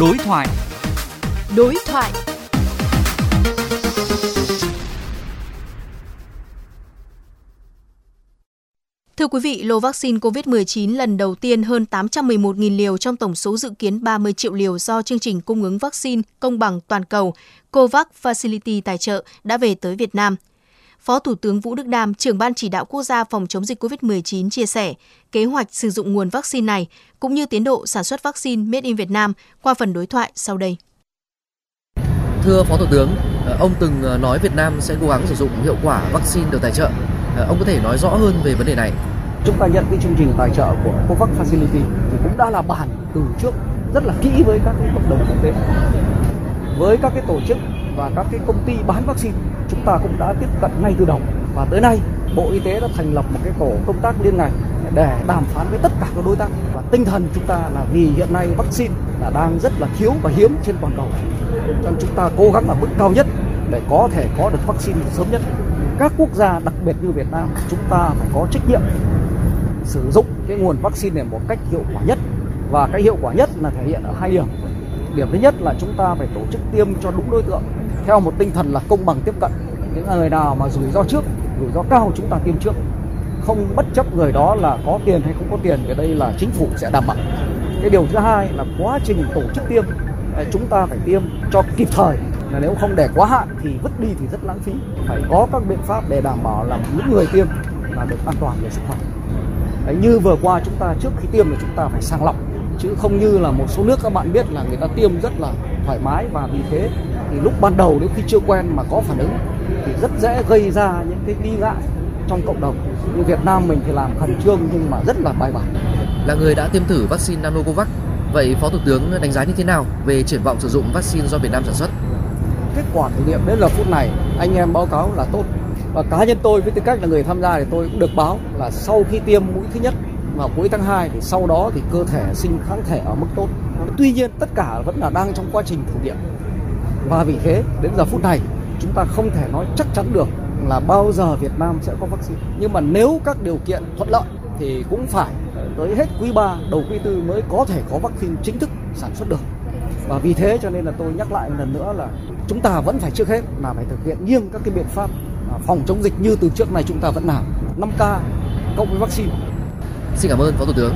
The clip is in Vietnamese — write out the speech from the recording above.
Đối thoại. Đối thoại. Thưa quý vị, lô vaccine COVID-19 lần đầu tiên hơn 811.000 liều trong tổng số dự kiến 30 triệu liều do chương trình cung ứng vaccine công bằng toàn cầu COVAX Facility tài trợ đã về tới Việt Nam. Phó Thủ tướng Vũ Đức Đam, trưởng ban chỉ đạo quốc gia phòng chống dịch COVID-19 chia sẻ kế hoạch sử dụng nguồn vaccine này cũng như tiến độ sản xuất vaccine made in Việt Nam qua phần đối thoại sau đây. Thưa Phó Thủ tướng, ông từng ờ, nói Việt Nam sẽ cố gắng sử dụng hiệu quả vaccine được tài trợ. Ờ, ông có thể nói rõ hơn về vấn đề này. Chúng ta nhận cái chương trình tài trợ của COVAX Facility thì cũng đã là bàn từ trước rất là kỹ với các cái cộng đồng quốc tế, với các cái tổ chức và các cái công ty bán vaccine, chúng ta cũng đã tiếp cận ngay từ đầu. Và tới nay, Bộ Y tế đã thành lập một cái tổ công tác liên ngành để đàm phán với tất cả các đối tác. Và tinh thần chúng ta là vì hiện nay vaccine là đang rất là thiếu và hiếm trên toàn cầu. Cho nên chúng ta cố gắng ở mức cao nhất để có thể có được vaccine sớm nhất. Các quốc gia, đặc biệt như Việt Nam, chúng ta phải có trách nhiệm sử dụng cái nguồn vaccine này một cách hiệu quả nhất. Và cái hiệu quả nhất là thể hiện ở hai điểm điểm thứ nhất là chúng ta phải tổ chức tiêm cho đúng đối tượng theo một tinh thần là công bằng tiếp cận. Những người nào mà rủi ro trước rủi ro cao chúng ta tiêm trước. Không bất chấp người đó là có tiền hay không có tiền cái đây là chính phủ sẽ đảm bảo. Cái điều thứ hai là quá trình tổ chức tiêm chúng ta phải tiêm cho kịp thời. Là nếu không để quá hạn thì vứt đi thì rất lãng phí. Phải có các biện pháp để đảm bảo là những người tiêm là được an toàn về sức khỏe. Đấy, như vừa qua chúng ta trước khi tiêm là chúng ta phải sàng lọc chứ không như là một số nước các bạn biết là người ta tiêm rất là thoải mái và vì thế thì lúc ban đầu nếu khi chưa quen mà có phản ứng thì rất dễ gây ra những cái nghi ngại trong cộng đồng. Như Việt Nam mình thì làm khẩn trương nhưng mà rất là bài bản. Là người đã tiêm thử vaccine Nanocovax vậy Phó Thủ tướng đánh giá như thế nào về triển vọng sử dụng vaccine do Việt Nam sản xuất? Kết quả thử nghiệm đến giờ phút này anh em báo cáo là tốt. Và cá nhân tôi với tư cách là người tham gia thì tôi cũng được báo là sau khi tiêm mũi thứ nhất vào cuối tháng 2 thì sau đó thì cơ thể sinh kháng thể ở mức tốt. Tuy nhiên, tất cả vẫn là đang trong quá trình thử nghiệm. Và vì thế, đến giờ phút này, chúng ta không thể nói chắc chắn được là bao giờ Việt Nam sẽ có vaccine. Nhưng mà nếu các điều kiện thuận lợi thì cũng phải tới hết quý 3 đầu quý 4 mới có thể có vaccine chính thức sản xuất được. Và vì thế cho nên là tôi nhắc lại một lần nữa là chúng ta vẫn phải trước hết là phải thực hiện nghiêm các cái biện pháp phòng chống dịch như từ trước này chúng ta vẫn làm 5K cộng với vaccine Xin cảm ơn Phó Thủ tướng.